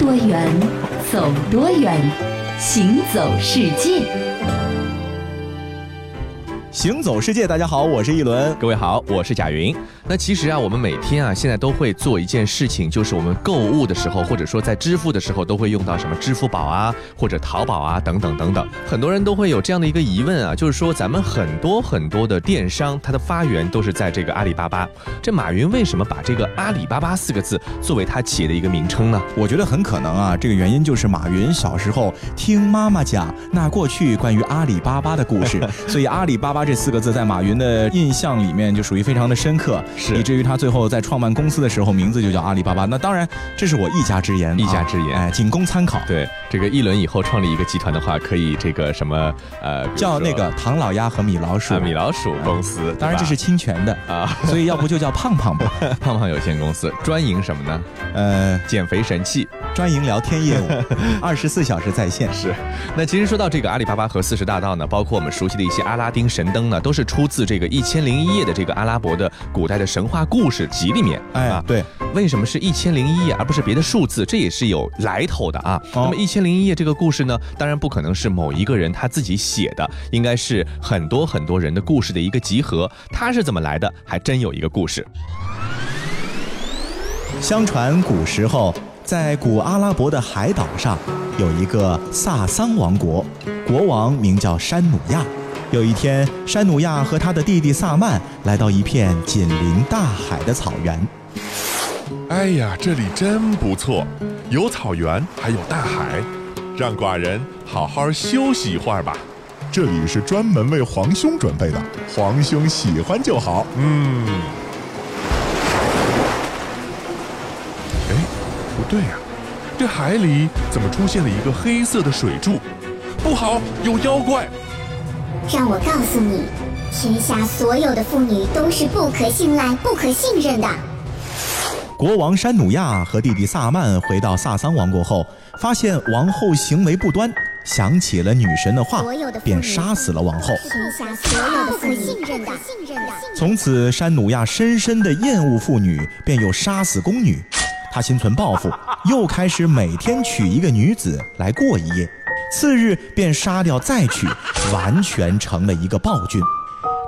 多远，走多远，行走世界。行走世界，大家好，我是一轮，各位好，我是贾云。那其实啊，我们每天啊，现在都会做一件事情，就是我们购物的时候，或者说在支付的时候，都会用到什么支付宝啊，或者淘宝啊，等等等等。很多人都会有这样的一个疑问啊，就是说咱们很多很多的电商，它的发源都是在这个阿里巴巴。这马云为什么把这个阿里巴巴四个字作为他企业的一个名称呢？我觉得很可能啊，这个原因就是马云小时候听妈妈讲那过去关于阿里巴巴的故事，所以阿里巴巴。这四个字在马云的印象里面就属于非常的深刻，是以至于他最后在创办公司的时候名字就叫阿里巴巴。那当然，这是我一家之言，一家之言，哎，仅供参考。对，这个一轮以后创立一个集团的话，可以这个什么呃，叫那个唐老鸭和米老鼠，米老鼠公司。当然这是侵权的啊，所以要不就叫胖胖吧，胖胖有限公司，专营什么呢？呃，减肥神器。专营聊天业务，二十四小时在线。是，那其实说到这个阿里巴巴和四十大盗呢，包括我们熟悉的一些阿拉丁神灯呢，都是出自这个一千零一夜的这个阿拉伯的古代的神话故事集里面。哎啊，对，为什么是一千零一夜而不是别的数字？这也是有来头的啊。那么一千零一夜这个故事呢，当然不可能是某一个人他自己写的，应该是很多很多人的故事的一个集合。它是怎么来的？还真有一个故事。相传古时候。在古阿拉伯的海岛上，有一个萨桑王国，国王名叫山努亚。有一天，山努亚和他的弟弟萨曼来到一片紧邻大海的草原。哎呀，这里真不错，有草原，还有大海，让寡人好好休息一会儿吧。这里是专门为皇兄准备的，皇兄喜欢就好。嗯。对呀，这海里怎么出现了一个黑色的水柱？不好，有妖怪！让我告诉你，天下所有的妇女都是不可信赖、不可信任的。国王山努亚和弟弟萨曼回到萨桑王国后，发现王后行为不端，想起了女神的话，便杀死了王后。天下所有的不可信任的，从此山努亚深深的厌恶妇女，便又杀死宫女。他心存报复，又开始每天娶一个女子来过一夜，次日便杀掉再娶，完全成了一个暴君。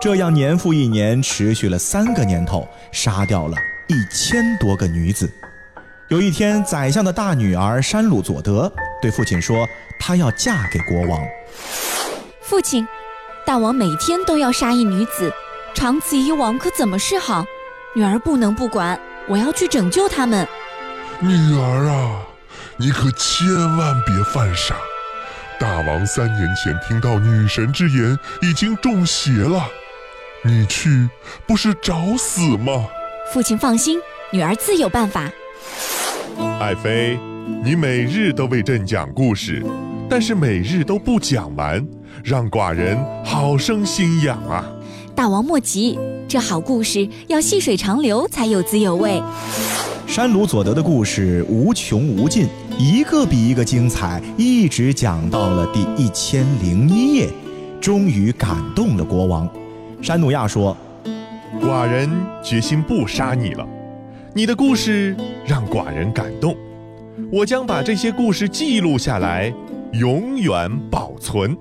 这样年复一年，持续了三个年头，杀掉了一千多个女子。有一天，宰相的大女儿山鲁佐德对父亲说：“她要嫁给国王。”父亲，大王每天都要杀一女子，长此以往可怎么是好？女儿不能不管，我要去拯救他们。女儿啊，你可千万别犯傻！大王三年前听到女神之言，已经中邪了。你去不是找死吗？父亲放心，女儿自有办法。爱妃，你每日都为朕讲故事，但是每日都不讲完，让寡人好生心痒啊！大王莫急，这好故事要细水长流才有滋有味。山鲁佐德的故事无穷无尽，一个比一个精彩，一直讲到了第一千零一页，终于感动了国王。山努亚说：“寡人决心不杀你了，你的故事让寡人感动，我将把这些故事记录下来，永远保存。”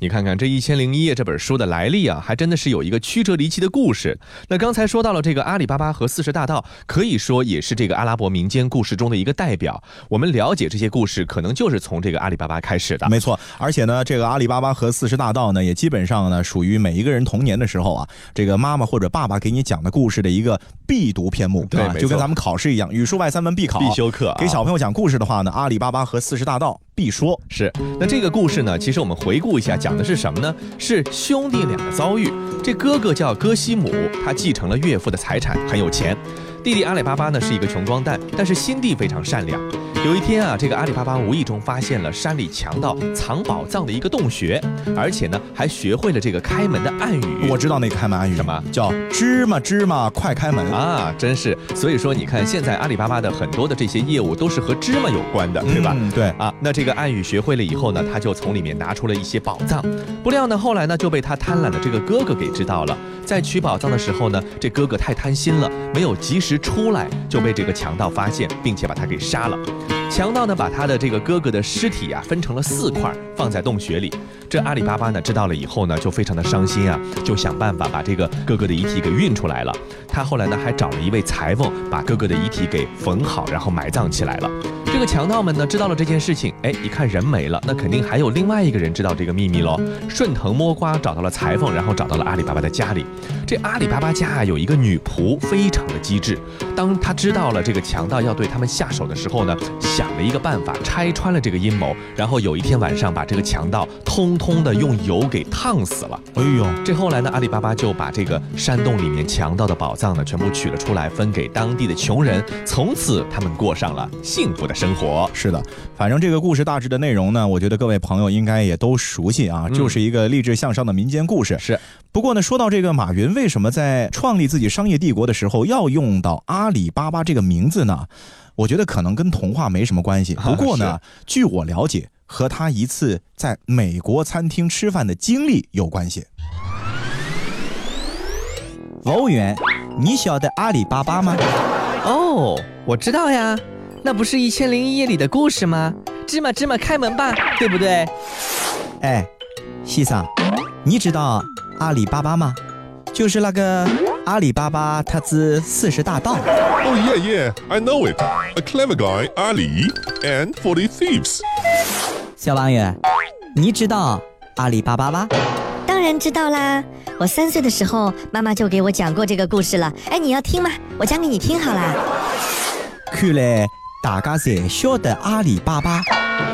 你看看这一千零一夜这本书的来历啊，还真的是有一个曲折离奇的故事。那刚才说到了这个阿里巴巴和四十大盗，可以说也是这个阿拉伯民间故事中的一个代表。我们了解这些故事，可能就是从这个阿里巴巴开始的。没错，而且呢，这个阿里巴巴和四十大盗呢，也基本上呢，属于每一个人童年的时候啊，这个妈妈或者爸爸给你讲的故事的一个必读篇目，对，就跟咱们考试一样，语数外三门必考必修课。给小朋友讲故事的话呢，阿里巴巴和四十大盗。必说是，那这个故事呢？其实我们回顾一下，讲的是什么呢？是兄弟俩的遭遇。这哥哥叫哥西姆，他继承了岳父的财产，很有钱。弟弟阿里巴巴呢是一个穷光蛋，但是心地非常善良。有一天啊，这个阿里巴巴无意中发现了山里强盗藏宝藏的一个洞穴，而且呢还学会了这个开门的暗语。我知道那个开门暗语什么叫芝麻芝麻快开门啊，真是。所以说，你看现在阿里巴巴的很多的这些业务都是和芝麻有关的，对吧？嗯，对啊，那这个暗语学会了以后呢，他就从里面拿出了一些宝藏。不料呢，后来呢就被他贪婪的这个哥哥给知道了。在取宝藏的时候呢，这哥哥太贪心了，没有及时出来，就被这个强盗发现，并且把他给杀了。强盗呢，把他的这个哥哥的尸体啊分成了四块，放在洞穴里。这阿里巴巴呢知道了以后呢，就非常的伤心啊，就想办法把这个哥哥的遗体给运出来了。他后来呢还找了一位裁缝，把哥哥的遗体给缝好，然后埋葬起来了。这个强盗们呢知道了这件事情，哎，一看人没了，那肯定还有另外一个人知道这个秘密喽。顺藤摸瓜找到了裁缝，然后找到了阿里巴巴的家里。这阿里巴巴家啊有一个女仆，非常的机智。当他知道了这个强盗要对他们下手的时候呢，想了一个办法，拆穿了这个阴谋，然后有一天晚上把这个强盗通通的用油给烫死了。哎呦，这后来呢，阿里巴巴就把这个山洞里面强盗的宝藏呢全部取了出来，分给当地的穷人。从此他们过上了幸福的生活。是的，反正这个故事大致的内容呢，我觉得各位朋友应该也都熟悉啊，就是一个励志向上的民间故事。是。不过呢，说到这个马云为什么在创立自己商业帝国的时候要用到阿里巴巴这个名字呢？我觉得可能跟童话没什么关系。不过呢，据我了解，和他一次在美国餐厅吃饭的经历有关系。服务员，你晓得阿里巴巴吗？哦，我知道呀，那不是《一千零一夜》里的故事吗？芝麻芝麻开门吧，对不对？哎，西桑，你知道阿里巴巴吗？就是那个阿里巴巴，他之四十大盗。Oh yeah, yeah, I know it. A clever guy, Ali, and forty thieves. 小王爷，你知道阿里巴巴吗？当然知道啦！我三岁的时候，妈妈就给我讲过这个故事了。哎，你要听吗？我讲给你听好了。看来大家才晓得阿里巴巴，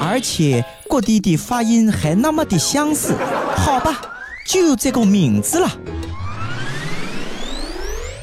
而且各地的发音还那么的相似。好吧，就这个名字了。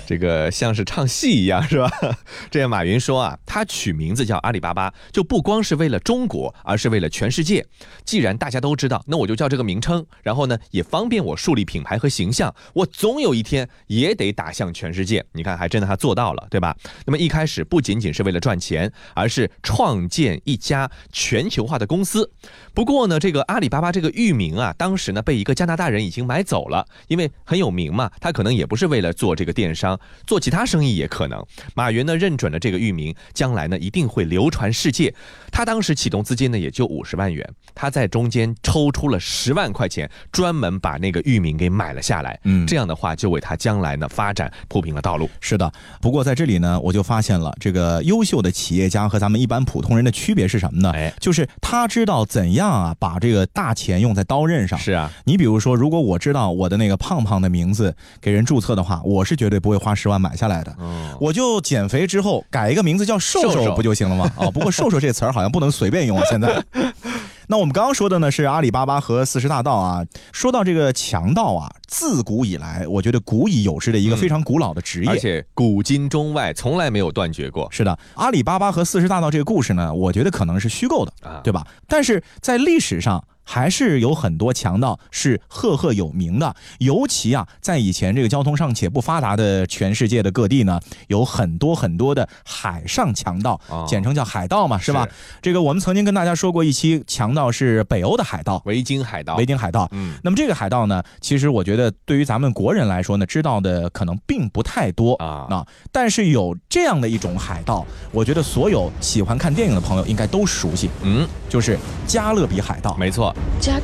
这个像是唱戏一样，是吧？这个马云说啊，他取名字叫阿里巴巴，就不光是为了中国，而是为了全世界。既然大家都知道，那我就叫这个名称，然后呢，也方便我树立品牌和形象。我总有一天也得打向全世界。你看，还真的他做到了，对吧？那么一开始不仅仅是为了赚钱，而是创建一家全球化的公司。不过呢，这个阿里巴巴这个域名啊，当时呢被一个加拿大人已经买走了，因为很有名嘛，他可能也不是为了做这个电商。做其他生意也可能。马云呢认准了这个域名，将来呢一定会流传世界。他当时启动资金呢也就五十万元，他在中间抽出了十万块钱，专门把那个域名给买了下来。嗯，这样的话就为他将来呢发展铺平了道路。是的，不过在这里呢，我就发现了这个优秀的企业家和咱们一般普通人的区别是什么呢？哎，就是他知道怎样啊把这个大钱用在刀刃上。是啊，你比如说，如果我知道我的那个胖胖的名字给人注册的话，我是绝对不会花十万买下来的。嗯，我就减肥之后改一个名字叫瘦瘦不就行了吗？哦，不过瘦瘦这词儿好像不能随便用啊。现在，那我们刚刚说的呢是阿里巴巴和四十大盗啊。说到这个强盗啊，自古以来，我觉得古已有之的一个非常古老的职业，而且古今中外从来没有断绝过。是的，阿里巴巴和四十大盗这个故事呢，我觉得可能是虚构的，对吧？但是在历史上。还是有很多强盗是赫赫有名的，尤其啊，在以前这个交通尚且不发达的全世界的各地呢，有很多很多的海上强盗，简称叫海盗嘛，是吧？这个我们曾经跟大家说过一期，强盗是北欧的海盗，维京海盗，维京海盗。嗯，那么这个海盗呢，其实我觉得对于咱们国人来说呢，知道的可能并不太多啊。那但是有这样的一种海盗，我觉得所有喜欢看电影的朋友应该都熟悉，嗯，就是加勒比海盗，没错。Jack,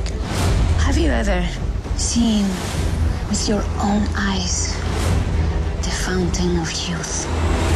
have you ever seen with your own eyes the fountain of youth?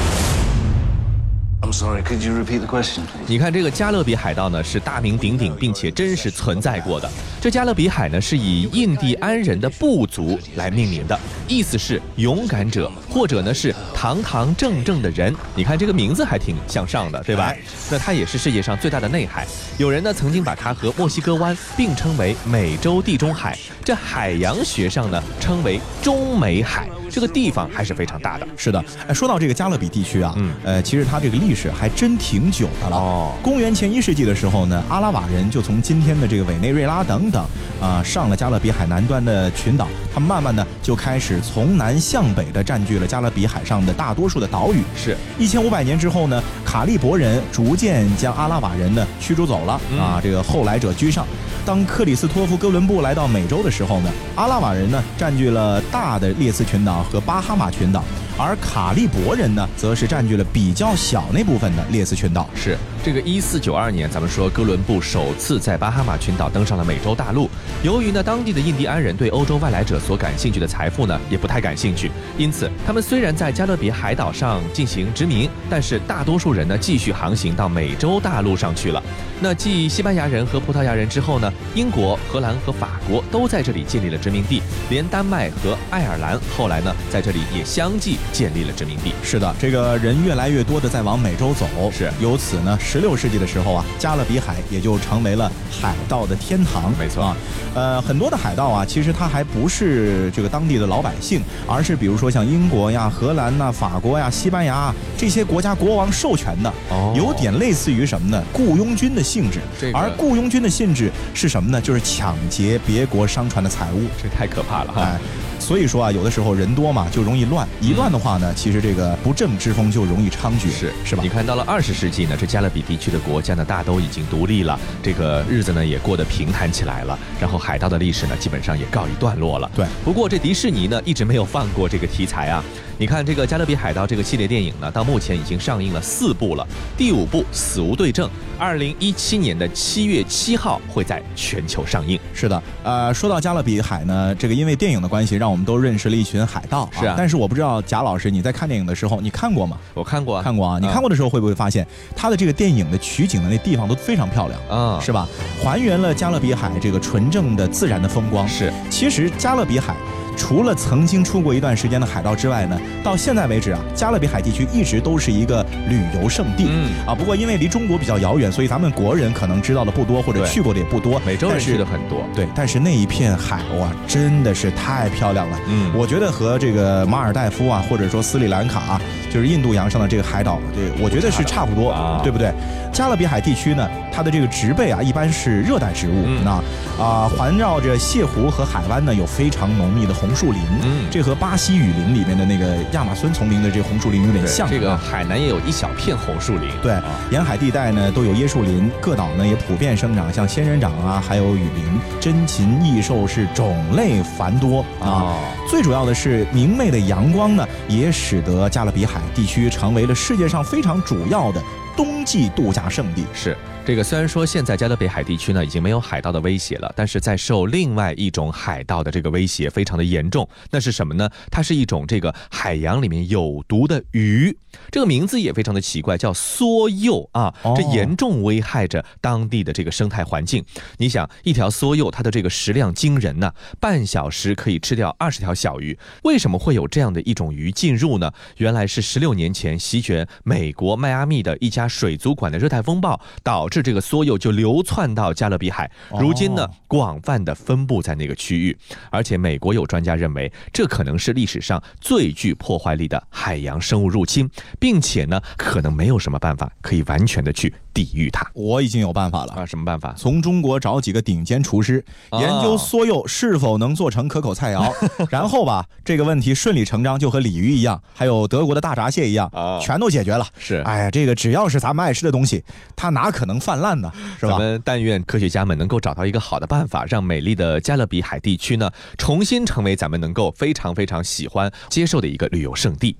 I'm sorry, could you repeat the question, please? 你看这个加勒比海盗呢，是大名鼎鼎，并且真实存在过的。这加勒比海呢，是以印第安人的部族来命名的，意思是勇敢者，或者呢是堂堂正正的人。你看这个名字还挺向上的，对吧？那它也是世界上最大的内海。有人呢曾经把它和墨西哥湾并称为美洲地中海。这海洋学上呢称为中美海。这个地方还是非常大的。是的，哎，说到这个加勒比地区啊，嗯，呃，其实它这个历史还真挺久的了。哦，公元前一世纪的时候呢，阿拉瓦人就从今天的这个委内瑞拉等等啊、上了加勒比海南端的群岛，他们慢慢的就开始从南向北的占据了加勒比海上的大多数的岛屿。是一千五百年之后呢，卡利伯人逐渐将阿拉瓦人呢驱逐走了、嗯啊，这个后来者居上。当克里斯托夫哥伦布来到美洲的时候呢，阿拉瓦人呢占据了大的列斯群岛和巴哈马群岛，而卡利伯人呢则是占据了比较小那部分的列斯群岛。是这个一四九二年，咱们说哥伦布首次在巴哈马群岛登上了美洲大陆。由于呢当地的印第安人对欧洲外来者所感兴趣的财富呢也不太感兴趣，因此他们虽然在加勒比海岛上进行殖民，但是大多数人呢继续航行到美洲大陆上去了。那继西班牙人和葡萄牙人之后呢，英国、荷兰和法国都在这里建立了殖民地，连丹麦和爱尔兰后来呢在这里也相继建立了殖民地。是的，这个人越来越多的在往美洲走，是由此呢，十六世纪的时候啊，加勒比海也就成为了海盗的天堂。没错啊，呃，很多的海盗啊，其实他还不是这个当地的老百姓，而是比如说像英国呀、荷兰呐、法国呀、西班牙啊这些国家国王授权的，哦有点类似于什么呢？雇佣军的性质。这个而雇佣军的性质是什么呢？就是抢劫别国商船的财物。这太可怕了哈！哎，所以说啊，有的时候人多嘛，就容易乱。一乱的话呢，其实这个不正之风就容易猖獗，是是吧你？看到了二十世纪呢，这加勒比地区的国家呢，大都已经独立了，这个日子呢也过得平坦起来了，然后海盗的历史呢，基本上也告一段落了。对，不过这迪士尼呢，一直没有放过这个题材啊。你看这个《加勒比海盗》这个系列电影呢，到目前已经上映了四部了，第五部《死无对证》，二零一七年的七月七号会在全球上映。是的，呃，说到加勒比海呢，这个因为电影的关系，让我们都认识了一群海盗、是啊但是我不知道贾老师你在看电影的时候，你看过吗？我看过啊，看过啊。你看过的时候会不会发现，它的这个电影的取景的那地方都非常漂亮？啊，是吧？还原了加勒比海这个纯正的自然的风光。是，其实加勒比海。除了曾经出过一段时间的海盗之外呢，到现在为止啊，加勒比海地区一直都是一个旅游胜地。嗯啊，不过因为离中国比较遥远，所以咱们国人可能知道的不多，或者去过的也不多。美洲人但是去的很多。对，但是那一片海哇，真的是太漂亮了。嗯我觉得和这个马尔代夫啊，或者说斯里兰卡啊，就是印度洋上的这个海岛，对我觉得是差不多，啊对不对？加勒比海地区呢，它的这个植被啊，一般是热带植物。嗯那啊、环绕着泻湖和海湾呢，有非常浓密的红树林。嗯这和巴西雨林里面的那个亚马孙丛林的这红树林有点像。这个啊海南也有一小片红树林。对啊，沿海地带呢都有椰树林，各岛呢也普遍生长像仙人掌啊，还有雨林，珍禽异兽是种类繁多啊。哦最主要的是明媚的阳光呢，也使得加勒比海地区成为了世界上非常主要的冬季度假胜地。是这个，虽然说现在加勒比海地区呢已经没有海盗的威胁了，但是在受另外一种海盗的这个威胁非常的严重。那是什么呢？它是一种这个海洋里面有毒的鱼，这个名字也非常的奇怪，叫梭柚啊，哦这严重危害着当地的这个生态环境。你想，一条梭柚它的这个食量惊人呐、半小时可以吃掉二十条小鱼。为什么会有这样的一种鱼进入呢？原来是十六年前席卷美国迈阿密的一家水族馆的热带风暴，导致这个梭柚就流窜到加勒比海，如今呢哦广泛的分布在那个区域。而且美国有专家认为，这可能是历史上最具破坏力的海洋生物入侵，并且呢，可能没有什么办法可以完全的去抵御它。我已经有办法了啊，什么办法？从中国找几个顶尖厨师，哦研究梭柚是否能做成可口菜肴，然后吧，这个问题顺理成章就和鲤鱼一样，还有德国的大闸蟹一样，啊全都解决了。是哎呀，这个只要是咱们爱吃的东西，它哪可能泛滥呢？是吧咱？们但愿科学家们能够找到一个好的办法，让美丽的加勒比海地区呢，重新成为咱们能够非常非常喜欢接受的一个旅游胜地。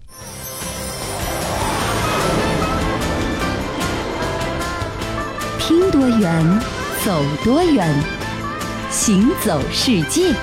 远，走多远，行走世界。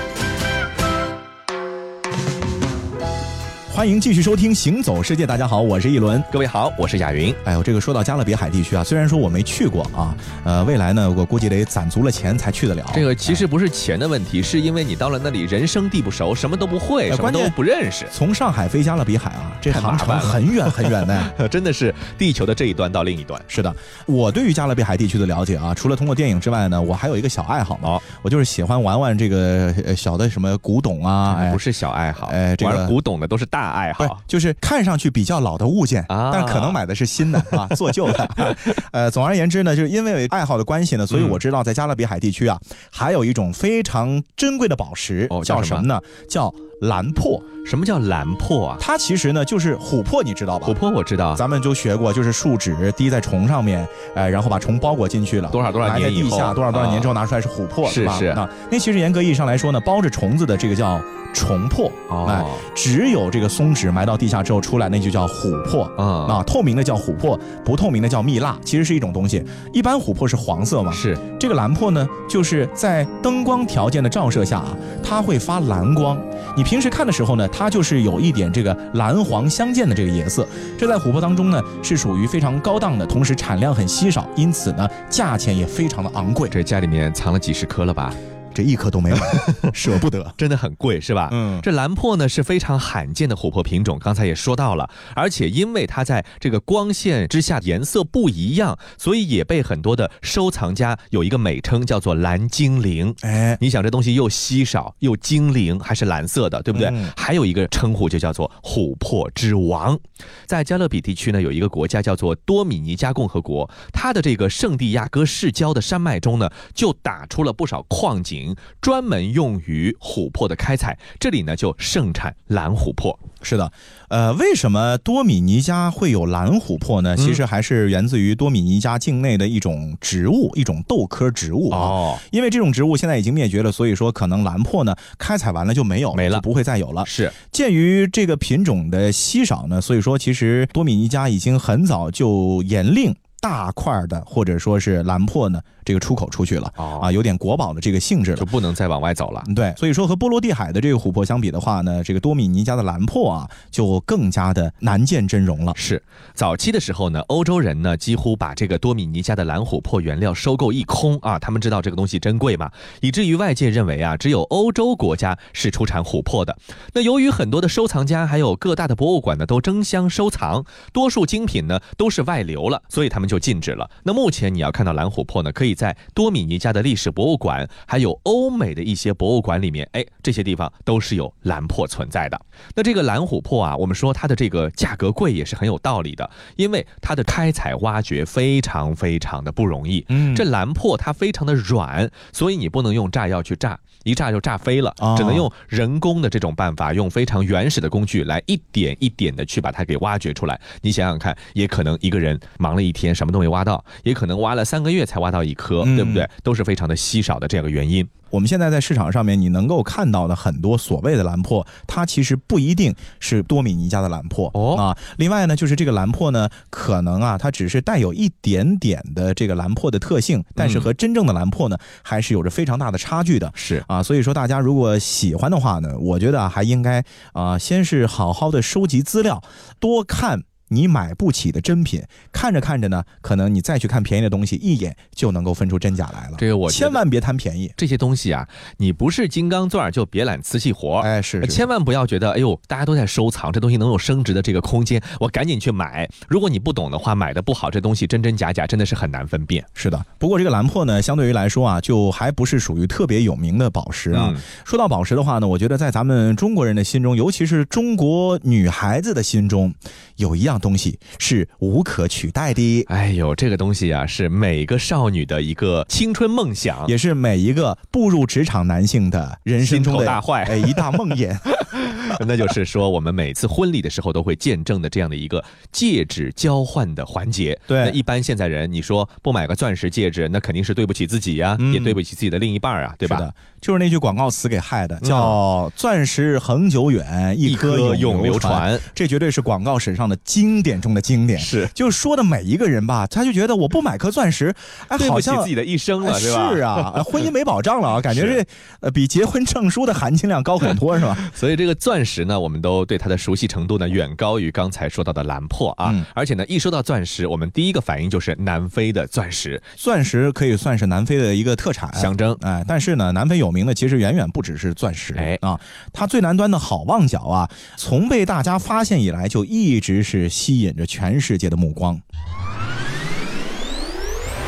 欢欢迎继续收听《行走世界》。大家好，我是一轮。各位好，我是亚云。哎呦，这个说到加勒比海地区啊，虽然说我没去过啊，呃，未来呢，我估计得攒足了钱才去得了。这个其实不是钱的问题，是因为你到了那里人生地不熟，什么都不会，什么都不认识。从上海飞加勒比海啊，这航程很远很远的，真的是地球的这一端到另一端。是的，我对于加勒比海地区的了解啊，除了通过电影之外呢，我还有一个小爱好哦，我就是喜欢玩玩这个小的什么古董啊，哎，不是小爱好，哎，这个古董的都是大爱好，就是看上去比较老的物件啊，但可能买的是新的 啊，做旧的。呃，总而言之呢，就是因为爱好的关系呢，所以我知道在加勒比海地区啊，还有一种非常珍贵的宝石，叫什么呢？叫。蓝珀，什么叫蓝珀啊？它其实呢就是琥珀，你知道吧？琥珀我知道，咱们就学过，就是树脂滴在虫上面，哎，然后把虫包裹进去了，多少多少年以后，埋在地下多少多少年之后拿出来是琥珀，是是啊。那其实严格意义上来说呢，包着虫子的这个叫虫珀，哎，只有这个松脂埋到地下之后出来，那就叫琥珀啊。啊，透明的叫琥珀，不透明的叫蜜蜡，其实是一种东西。一般琥珀是黄色嘛？是。这个蓝珀呢，就是在灯光条件的照射下啊，它会发蓝光。你平时看的时候呢？它就是有一点这个蓝黄相间的这个颜色，这在琥珀当中呢是属于非常高档的，同时产量很稀少，因此呢价钱也非常的昂贵。这家里面藏了几十颗了吧？这一颗都没买，舍不得，真的很贵，是吧？嗯，这蓝珀呢是非常罕见的琥珀品种，刚才也说到了，而且因为它在这个光线之下颜色不一样，所以也被很多的收藏家有一个美称叫做蓝精灵。哎，你想这东西又稀少又精灵，还是蓝色的，对不对？还有一个称呼就叫做琥珀之王。在加勒比地区呢，有一个国家叫做多米尼加共和国，它的这个圣地亚哥市郊的山脉中呢，就打出了不少矿井。专门用于琥珀的开采，这里呢就盛产蓝琥珀。是的，呃，为什么多米尼加会有蓝琥珀呢？其实还是源自于多米尼加境内的一种植物，一种豆科植物哦。因为这种植物现在已经灭绝了，所以说可能蓝珀呢开采完了就没有没了，不会再有了。是，鉴于这个品种的稀少呢，所以说其实多米尼加已经很早就严令大块的或者说是蓝珀呢。这个出口出去了啊，有点国宝的这个性质了，就不能再往外走了。对，所以说和波罗的海的这个琥珀相比的话呢，这个多米尼加的蓝珀啊，就更加的难见真容了。是，早期的时候呢，欧洲人呢几乎把这个多米尼加的蓝琥珀原料收购一空啊，他们知道这个东西珍贵嘛，以至于外界认为啊，只有欧洲国家是出产琥珀的。那由于很多的收藏家还有各大的博物馆呢都争相收藏，多数精品呢都是外流了，所以他们就禁止了。那目前你要看到蓝琥珀呢，可以。在多米尼加的历史博物馆，还有欧美的一些博物馆里面，哎，这些地方都是有蓝珀存在的。那这个蓝琥珀啊，我们说它的这个价格贵也是很有道理的，因为它的开采挖掘非常非常的不容易。嗯，这蓝珀它非常的软，所以你不能用炸药去炸，一炸就炸飞了，只能用人工的这种办法，用非常原始的工具来一点一点的去把它给挖掘出来。你想想看，也可能一个人忙了一天什么都没挖到，也可能挖了三个月才挖到一。颗对不对？都是非常的稀少的这样个原因。我们现在在市场上面，你能够看到的很多所谓的蓝珀，它其实不一定是多米尼加的蓝珀哦啊。另外呢，就是这个蓝珀呢，可能啊，它只是带有一点点的这个蓝珀的特性，但是和真正的蓝珀呢，还是有着非常大的差距的。是啊，所以说大家如果喜欢的话呢，我觉得还应该啊，先是好好的收集资料，多看。你买不起的真品，看着看着呢，可能你再去看便宜的东西，一眼就能够分出真假来了。这个我千万别贪便宜，这些东西啊，你不是金刚钻就别揽瓷器活。哎，是，千万不要觉得，哎呦，大家都在收藏，这东西能有升值的这个空间，我赶紧去买。如果你不懂的话，买的不好，这东西真真假假真的是很难分辨。是的，不过这个蓝珀呢，相对于来说啊，就还不是属于特别有名的宝石啊。说到宝石的话呢，我觉得在咱们中国人的心中，尤其是中国女孩子的心中，有一样东西是。无可取代的。哎呦，这个东西啊，是每个少女的一个青春梦想，也是每一个步入职场男性的人生中的大坏，哎，一大梦魇。那就是说，我们每次婚礼的时候都会见证的这样的一个戒指交换的环节。对，那一般现在人，你说不买个钻石戒指，那肯定是对不起自己呀，也对不起自己的另一半啊，对吧？是的，就是那句广告词给害的，叫“钻石恒久远，一颗永流传”。这绝对是广告史上的经。经典中的经典，是。就说的每一个人吧，他就觉得我不买颗钻石，哎，好像自己的一生了哎是吧？是啊，呃 婚姻没保障了啊，感觉这呃比结婚证书的含金量高很多，是吧？所以这个钻石呢，我们都对它的熟悉程度呢远高于刚才说到的蓝珀啊。嗯。而且呢，一说到钻石，我们第一个反应就是南非的钻石，钻石可以算是南非的一个特产。象征。哎，但是呢，南非有名的其实远远不只是钻石，哎。啊，它最南端的好望角啊，从被大家发现以来，就一直是吸引着全世界的目光。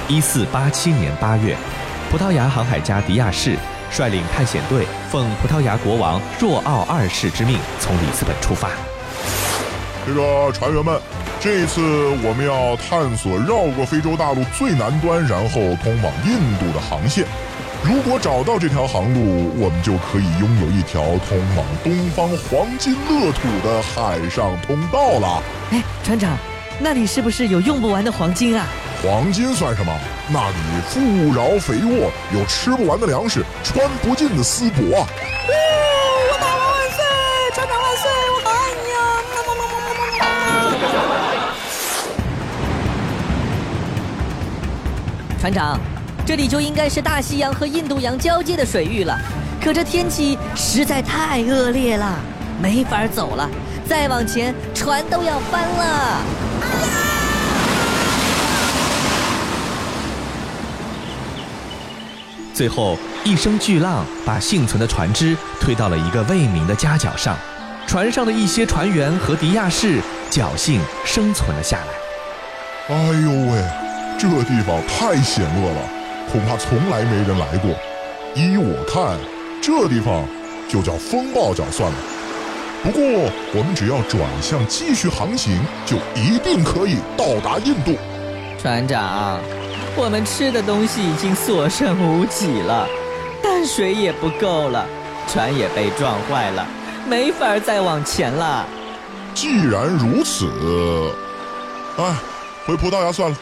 一四八七年八月，葡萄牙航海家迪亚士率领探险队，奉葡萄牙国王若奥二世之命，从里斯本出发。这个船员们，这一次我们要探索绕过非洲大陆最南端，然后通往印度的航线。如果找到这条航路，我们就可以拥有一条通往东方黄金乐土的海上通道了。哎，船长，那里是不是有用不完的黄金啊？黄金算什么？那里富饶肥沃，有吃不完的粮食，穿不尽的丝帛啊！我大王万岁！船长万岁！我好爱你啊！船长，这里就应该是大西洋和印度洋交界的水域了，可这天气实在太恶劣了，没法走了。再往前，船都要翻了。最后，一声巨浪把幸存的船只推到了一个未名的夹角上，船上的一些船员和迪亚士侥幸生存了下来。哎呦喂，这地方太险恶了，恐怕从来没人来过。依我看，这地方就叫风暴角算了。不过，我们只要转向继续航行，就一定可以到达印度。船长，我们吃的东西已经所剩无几了，淡水也不够了，船也被撞坏了，没法再往前了。既然如此，哎，回葡萄牙算了。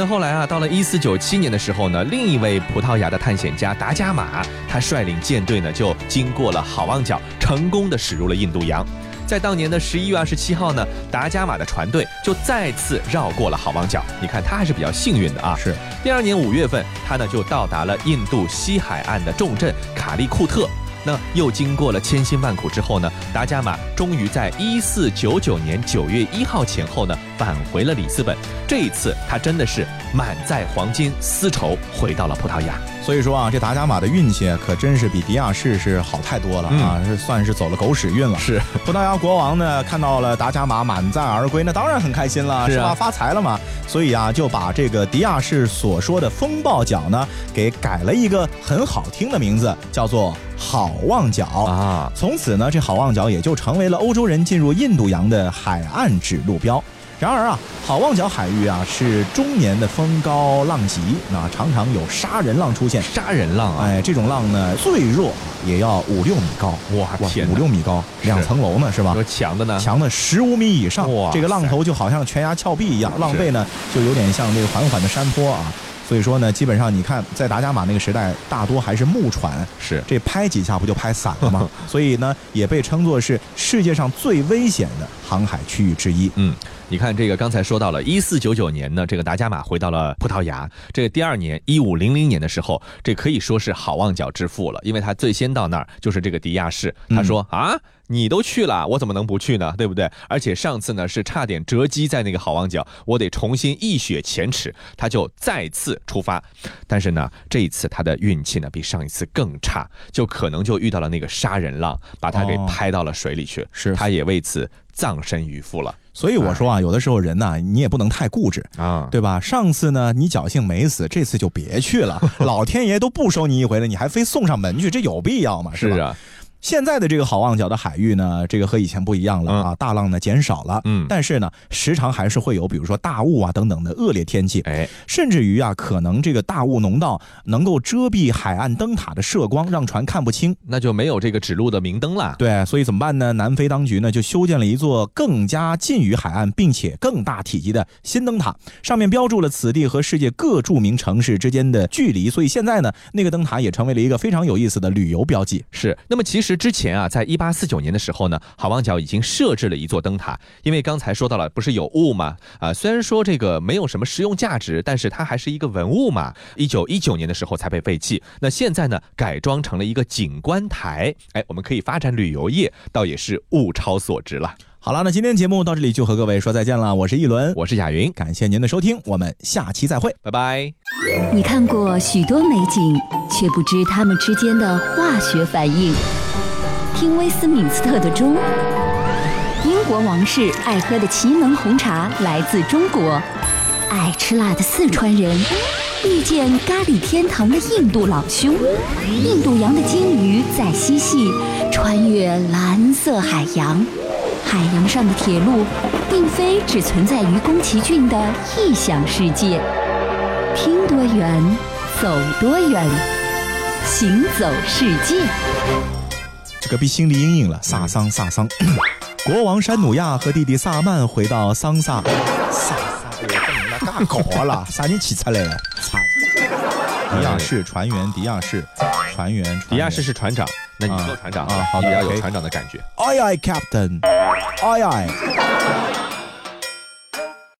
那后来啊，到了一四九七年的时候呢，另一位葡萄牙的探险家达伽马，他率领舰队呢，就经过了好望角，成功的驶入了印度洋。在当年的十一月二十七号呢，达伽马的船队就再次绕过了好望角。你看他还是比较幸运的啊。是。第二年五月份，他呢就到达了印度西海岸的重镇卡利库特。那又经过了千辛万苦之后呢，达伽马终于在一四九九年九月一号前后呢返回了里斯本。这一次他真的是满载黄金丝绸回到了葡萄牙。所以说啊，这达伽马的运气可真是比迪亚士是好太多了啊，是算是走了狗屎运了。是葡萄牙国王呢看到了达伽马满载而归，那当然很开心了，是吧？发财了嘛。所以啊，就把这个迪亚士所说的风暴角呢给改了一个很好听的名字，叫做好望角啊。从此呢，这好望角也就成为了欧洲人进入印度洋的海岸指路标。然而啊，好望角海域啊是终年的风高浪急，那常常有杀人浪出现。杀人浪啊！哎，这种浪呢，最弱也要五六米高。哇天五六米高，两层楼呢，是吧？说强的呢？强的十五米以上。哇，这个浪头就好像悬崖峭壁一样，浪背呢就有点像这个缓缓的山坡啊。所以说呢，基本上你看，在达伽马那个时代，大多还是木船，是这拍几下不就拍散了吗？所以呢，也被称作是世界上最危险的航海区域之一。嗯。你看，这个刚才说到了，一四九九年呢，这个达伽马回到了葡萄牙。这个第二年，一五零零年的时候，这可以说是好望角之父了，因为他最先到那儿就是这个迪亚士。他说、嗯、啊，你都去了，我怎么能不去呢？对不对？而且上次呢是差点折机在那个好望角，我得重新一雪前耻，他就再次出发。但是呢，这一次他的运气呢比上一次更差，就可能就遇到了那个杀人浪，把他给拍到了水里去。哦、是，他也为此葬身鱼腹了。所以我说啊，有的时候人呐，你也不能太固执啊，对吧？上次呢，你侥幸没死，这次就别去了。老天爷都不收你一回了，你还非送上门去，这有必要吗？是吧？是啊。现在的这个好望角的海域呢，这个和以前不一样了啊，大浪呢减少了，嗯，但是呢，时常还是会有，比如说大雾啊等等的恶劣天气，哎，甚至于啊，可能这个大雾浓到能够遮蔽海岸灯塔的射光，让船看不清，那就没有这个指路的明灯了。对，所以怎么办呢？南非当局呢就修建了一座更加近于海岸，并且更大体积的新灯塔，上面标注了此地和世界各著名城市之间的距离，所以现在呢，那个灯塔也成为了一个非常有意思的旅游标记。是，那么其实。实之前啊，在一八四九年的时候呢，好望角已经设置了一座灯塔。因为刚才说到了，不是有雾吗？啊，虽然说这个没有什么实用价值，但是它还是一个文物嘛。一九一九年的时候才被废弃，那现在呢，改装成了一个景观台。哎，我们可以发展旅游业，倒也是物超所值了。好了，那今天节目到这里就和各位说再见了。我是一轮，我是雅云，感谢您的收听，我们下期再会，拜拜。你看过许多美景，却不知它们之间的化学反应。听威斯敏斯特的钟，英国王室爱喝的奇能红茶来自中国，爱吃辣的四川人遇见咖喱天堂的印度老兄，印度洋的鲸鱼在嬉戏，穿越蓝色海洋。海洋上的铁路，并非只存在于宫崎骏的异想世界。听多远，走多远，行走世界。这个比心理阴影了，萨桑萨桑。国王山努亚和弟弟萨曼回到桑萨。萨萨，我跟你妈干搞了，啥人起出来了？迪亚士船员，迪亚士船员，迪亚士是船长。那你做船长啊，好的，比较有船长的感觉。Aye aye, Captain. Aye aye.